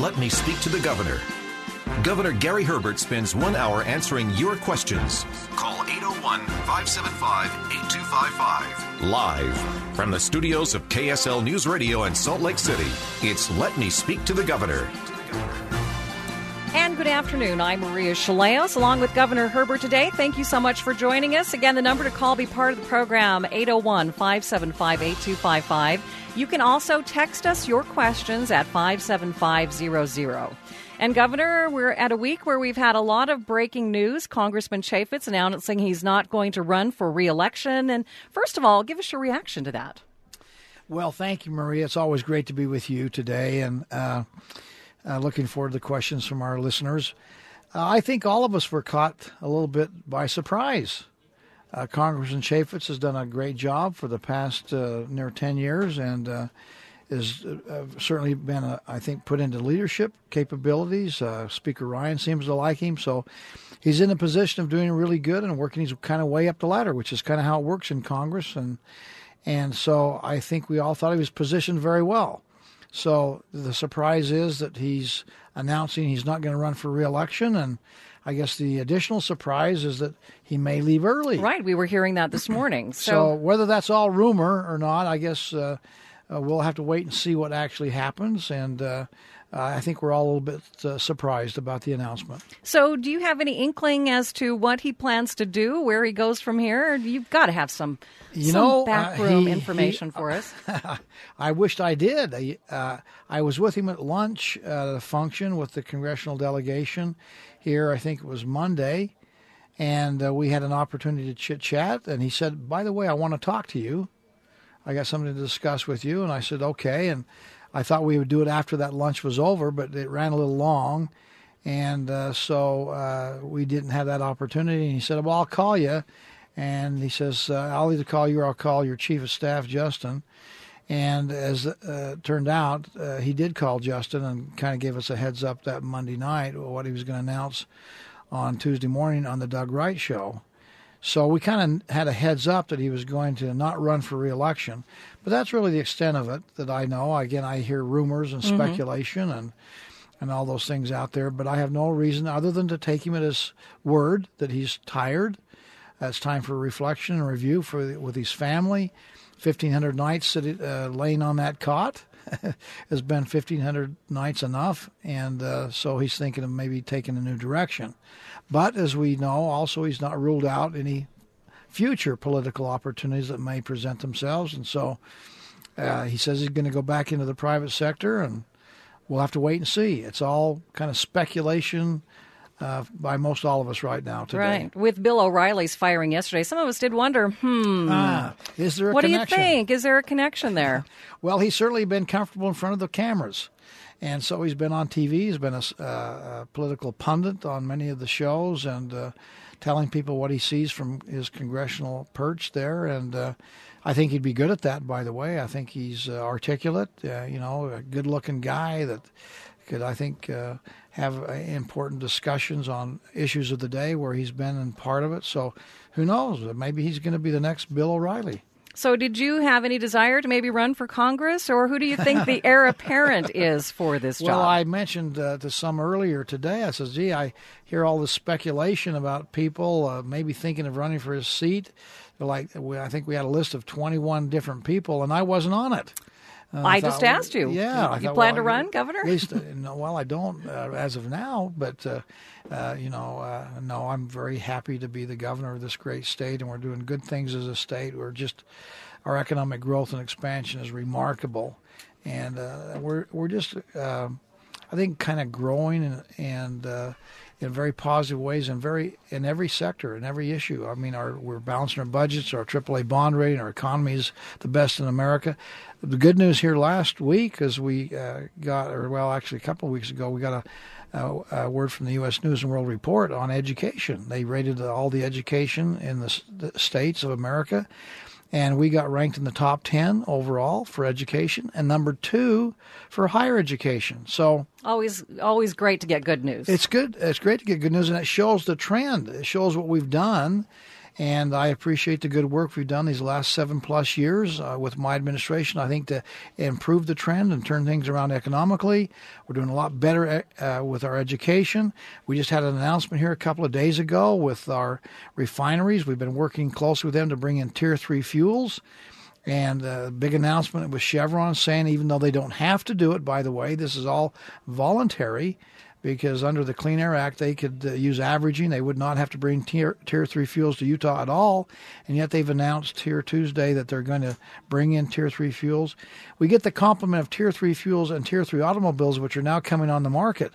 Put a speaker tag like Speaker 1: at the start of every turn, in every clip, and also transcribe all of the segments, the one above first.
Speaker 1: Let me speak to the governor. Governor Gary Herbert spends one hour answering your questions. Call 801 575 8255. Live from the studios of KSL News Radio in Salt Lake City, it's Let Me Speak to the Governor.
Speaker 2: Good afternoon. I'm Maria Shilaos along with Governor Herbert today. Thank you so much for joining us. Again, the number to call, be part of the program, 801 575 8255. You can also text us your questions at 57500. And, Governor, we're at a week where we've had a lot of breaking news. Congressman Chaffetz announcing he's not going to run for reelection. And first of all, give us your reaction to that.
Speaker 3: Well, thank you, Maria. It's always great to be with you today, and uh, uh, looking forward to the questions from our listeners. Uh, I think all of us were caught a little bit by surprise. Uh, Congressman Chaffetz has done a great job for the past uh, near 10 years and uh, has uh, certainly been, uh, I think, put into leadership capabilities. Uh, Speaker Ryan seems to like him. So he's in a position of doing really good and working his kind of way up the ladder, which is kind of how it works in Congress. And, and so I think we all thought he was positioned very well. So the surprise is that he's announcing he's not going to run for reelection and I guess the additional surprise is that he may leave early.
Speaker 2: Right, we were hearing that this morning. So,
Speaker 3: so whether that's all rumor or not, I guess uh, uh, we'll have to wait and see what actually happens. And uh, I think we're all a little bit uh, surprised about the announcement.
Speaker 2: So, do you have any inkling as to what he plans to do, where he goes from here? You've got to have some,
Speaker 3: you
Speaker 2: some
Speaker 3: know,
Speaker 2: backroom
Speaker 3: he,
Speaker 2: information
Speaker 3: he,
Speaker 2: for us.
Speaker 3: I wished I did. I, uh, I was with him at lunch at a function with the congressional delegation here. I think it was Monday, and uh, we had an opportunity to chit chat. And he said, "By the way, I want to talk to you. I got something to discuss with you." And I said, "Okay." And I thought we would do it after that lunch was over, but it ran a little long, and uh, so uh, we didn't have that opportunity. And he said, "Well, I'll call you." And he says, uh, "I'll either call you or I'll call your chief of staff, Justin." And as uh, turned out, uh, he did call Justin and kind of gave us a heads up that Monday night what he was going to announce on Tuesday morning on the Doug Wright show. So we kind of had a heads up that he was going to not run for reelection. But that's really the extent of it that I know. Again, I hear rumors and speculation mm-hmm. and and all those things out there, but I have no reason other than to take him at his word that he's tired. It's time for reflection and review for with his family 1,500 nights uh, laying on that cot has been 1,500 nights enough, and uh, so he's thinking of maybe taking a new direction. But as we know, also he's not ruled out any future political opportunities that may present themselves, and so uh, he says he's going to go back into the private sector, and we'll have to wait and see. It's all kind of speculation uh, by most all of us right now today.
Speaker 2: Right. With Bill O'Reilly's firing yesterday, some of us did wonder, hmm,
Speaker 3: ah, is there a
Speaker 2: what
Speaker 3: connection?
Speaker 2: do you think? Is there a connection there?
Speaker 3: well, he's certainly been comfortable in front of the cameras. And so he's been on TV. He's been a, uh, a political pundit on many of the shows and uh, telling people what he sees from his congressional perch there. And uh, I think he'd be good at that, by the way. I think he's uh, articulate, uh, you know, a good looking guy that could, I think, uh, have uh, important discussions on issues of the day where he's been in part of it. So who knows? Maybe he's going to be the next Bill O'Reilly.
Speaker 2: So, did you have any desire to maybe run for Congress, or who do you think the heir apparent is for this job?
Speaker 3: Well, I mentioned uh, to some earlier today. I said, "Gee, I hear all this speculation about people uh, maybe thinking of running for his seat." They're like, I think we had a list of 21 different people, and I wasn't on it.
Speaker 2: Uh, I, I just asked you.
Speaker 3: Yeah,
Speaker 2: you,
Speaker 3: thought,
Speaker 2: plan
Speaker 3: well,
Speaker 2: to run, Governor?
Speaker 3: At least, uh, no, well, I don't uh, as of now, but uh, uh you know, uh, no, I'm very happy to be the governor of this great state, and we're doing good things as a state. We're just our economic growth and expansion is remarkable, and we're we're just, I think, kind of growing and and in very positive ways and very in every sector in every issue. I mean, our we're balancing our budgets, our AAA bond rating, our economy is the best in America. The good news here last week is we uh, got, or well, actually a couple of weeks ago, we got a, a, a, word from the U.S. News and World Report on education. They rated all the education in the, the states of America and we got ranked in the top 10 overall for education and number 2 for higher education. So
Speaker 2: always always great to get good news.
Speaker 3: It's good. It's great to get good news and it shows the trend. It shows what we've done and I appreciate the good work we've done these last seven plus years uh, with my administration. I think to improve the trend and turn things around economically. We're doing a lot better uh, with our education. We just had an announcement here a couple of days ago with our refineries. We've been working closely with them to bring in Tier 3 fuels. And a uh, big announcement with Chevron saying, even though they don't have to do it, by the way, this is all voluntary because under the Clean Air Act, they could uh, use averaging. They would not have to bring tier, tier 3 fuels to Utah at all. And yet they've announced here Tuesday that they're going to bring in Tier 3 fuels. We get the complement of Tier 3 fuels and Tier 3 automobiles, which are now coming on the market.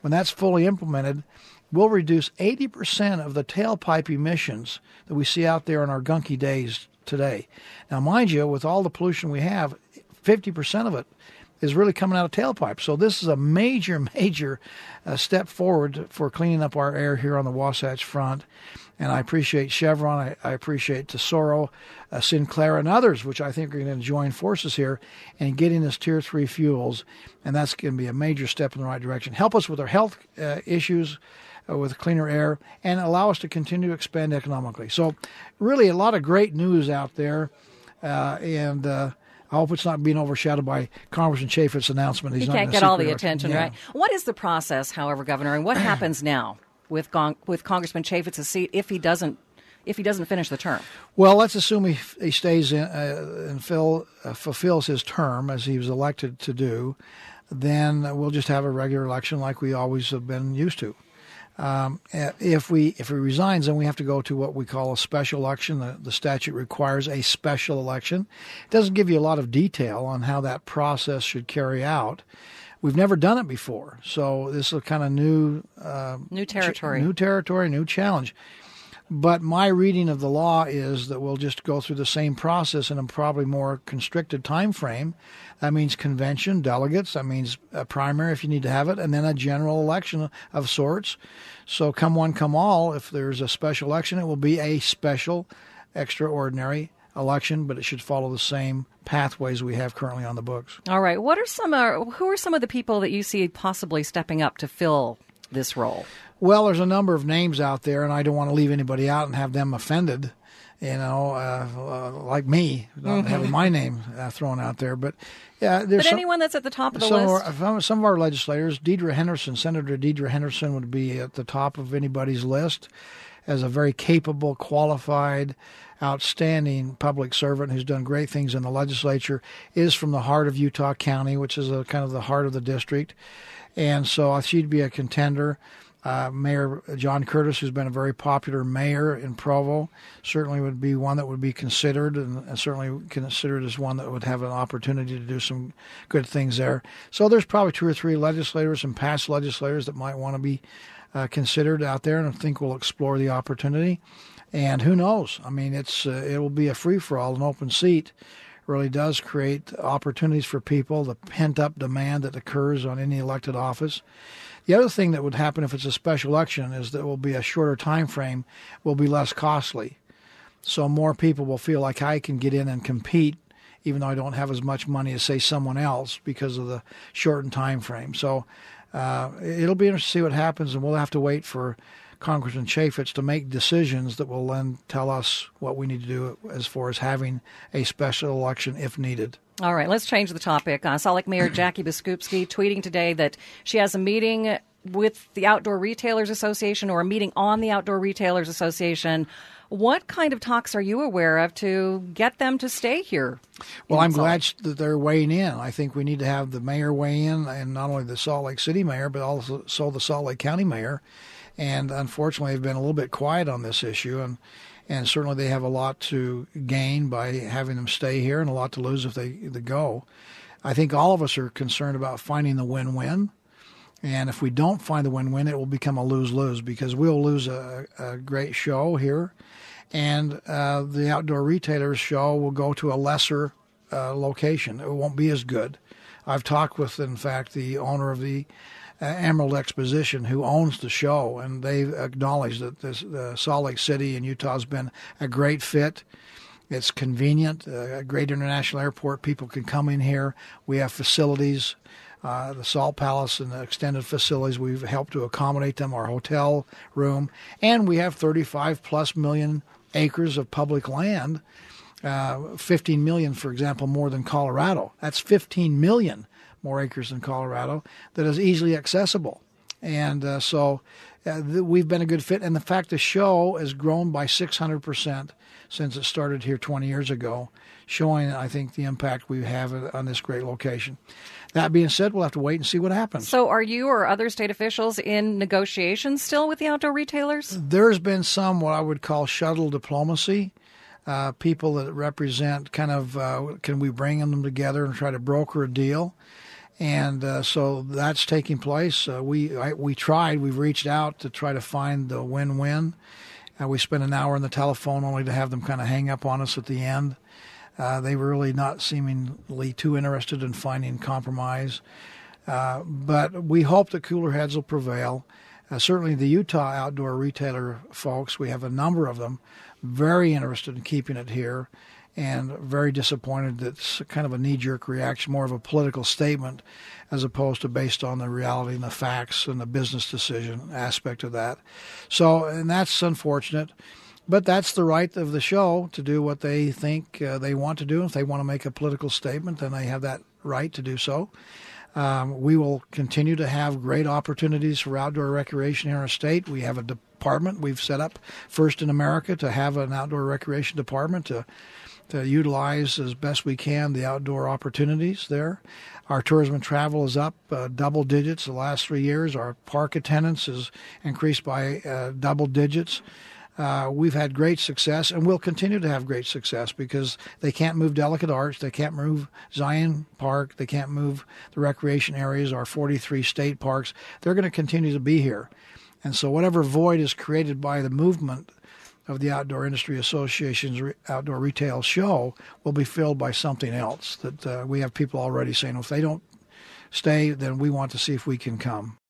Speaker 3: When that's fully implemented, we'll reduce 80% of the tailpipe emissions that we see out there in our gunky days today. Now, mind you, with all the pollution we have, 50% of it is really coming out of tailpipes. So this is a major, major uh, step forward for cleaning up our air here on the Wasatch Front. And I appreciate Chevron, I, I appreciate Tesoro, uh, Sinclair, and others, which I think are going to join forces here and getting us Tier 3 fuels. And that's going to be a major step in the right direction. Help us with our health uh, issues uh, with cleaner air and allow us to continue to expand economically. So, really, a lot of great news out there. Uh, and uh, I hope it's not being overshadowed by Congressman Chaffetz's announcement.
Speaker 2: He's he can't get all the attention, yeah. right? What is the process, however, Governor, and what happens now with with Congressman Chaffetz's seat if he doesn't if he doesn't finish the term?
Speaker 3: Well, let's assume he, he stays in uh, and fill, uh, fulfills his term as he was elected to do. Then we'll just have a regular election like we always have been used to. Um, if we if he resigns, then we have to go to what we call a special election. The, the statute requires a special election. It doesn't give you a lot of detail on how that process should carry out. We've never done it before, so this is a kind of new
Speaker 2: uh, new territory,
Speaker 3: ch- new territory, new challenge. But my reading of the law is that we'll just go through the same process in a probably more constricted time frame. That means convention, delegates. That means a primary if you need to have it, and then a general election of sorts. So come one, come all. If there's a special election, it will be a special, extraordinary election, but it should follow the same pathways we have currently on the books.
Speaker 2: All right. What are some? Uh, who are some of the people that you see possibly stepping up to fill this role?
Speaker 3: Well, there's a number of names out there, and I don't want to leave anybody out and have them offended. You know, uh, uh, like me, not mm-hmm. having my name uh, thrown out there. But yeah,
Speaker 2: there's but some, anyone that's at the top of the
Speaker 3: some
Speaker 2: list.
Speaker 3: Of our, some of our legislators, Deidre Henderson, Senator Deidre Henderson, would be at the top of anybody's list as a very capable, qualified, outstanding public servant who's done great things in the legislature. Is from the heart of Utah County, which is a, kind of the heart of the district, and so she'd be a contender. Uh, mayor John Curtis, who's been a very popular mayor in Provo, certainly would be one that would be considered, and, and, certainly considered as one that would have an opportunity to do some good things there. So there's probably two or three legislators and past legislators that might want to be uh, considered out there, and I think we'll explore the opportunity. And who knows? I mean, it's uh, it will be a free for all, an open seat. Really does create opportunities for people, the pent up demand that occurs on any elected office. The other thing that would happen if it's a special election is that it will be a shorter time frame, will be less costly. So more people will feel like I can get in and compete even though I don't have as much money as say someone else because of the shortened time frame. So uh, it'll be interesting to see what happens, and we'll have to wait for Congressman Chaffetz to make decisions that will then tell us what we need to do as far as having a special election if needed.
Speaker 2: All right, let's change the topic. Uh, Salt Lake Mayor Jackie Biskupski tweeting today that she has a meeting with the Outdoor Retailers Association or a meeting on the Outdoor Retailers Association. What kind of talks are you aware of to get them to stay here?
Speaker 3: Well, I'm glad that they're weighing in. I think we need to have the mayor weigh in, and not only the Salt Lake City mayor, but also the Salt Lake County mayor. And unfortunately, they've been a little bit quiet on this issue. And and certainly they have a lot to gain by having them stay here and a lot to lose if they, they go. I think all of us are concerned about finding the win-win. And if we don't find the win win, it will become a lose lose because we'll lose a, a great show here. And uh, the outdoor retailers show will go to a lesser uh, location. It won't be as good. I've talked with, in fact, the owner of the uh, Emerald Exposition who owns the show, and they've acknowledged that this, uh, Salt Lake City in Utah has been a great fit. It's convenient, uh, a great international airport. People can come in here. We have facilities uh, the Salt Palace and the extended facilities. We've helped to accommodate them, our hotel room, and we have 35 plus million acres of public land. Uh, 15 million, for example, more than Colorado. That's 15 million more acres in Colorado that is easily accessible. And uh, so uh, th- we've been a good fit. And the fact the show has grown by 600% since it started here 20 years ago, showing, I think, the impact we have on this great location. That being said, we'll have to wait and see what happens.
Speaker 2: So, are you or other state officials in negotiations still with the outdoor retailers?
Speaker 3: There's been some what I would call shuttle diplomacy. Uh, people that represent kind of uh, can we bring them together and try to broker a deal, and uh, so that's taking place. Uh, we I, we tried, we've reached out to try to find the win-win. Uh, we spent an hour on the telephone only to have them kind of hang up on us at the end. Uh, they were really not seemingly too interested in finding compromise. Uh, but we hope that cooler heads will prevail. Uh, certainly, the Utah outdoor retailer folks, we have a number of them, very interested in keeping it here and very disappointed that it's kind of a knee jerk reaction, more of a political statement as opposed to based on the reality and the facts and the business decision aspect of that. So, and that's unfortunate. But that's the right of the show to do what they think uh, they want to do. If they want to make a political statement, then they have that right to do so. Um, we will continue to have great opportunities for outdoor recreation in our state. We have a department we've set up first in America to have an outdoor recreation department to to utilize as best we can the outdoor opportunities there. Our tourism and travel is up uh, double digits the last three years. Our park attendance has increased by uh, double digits. Uh, we've had great success and we'll continue to have great success because they can't move Delicate Arch, they can't move Zion Park, they can't move the recreation areas, our 43 state parks. They're going to continue to be here. And so, whatever void is created by the movement of the Outdoor Industry Association's outdoor retail show will be filled by something else. That uh, we have people already saying, if they don't stay, then we want to see if we can come.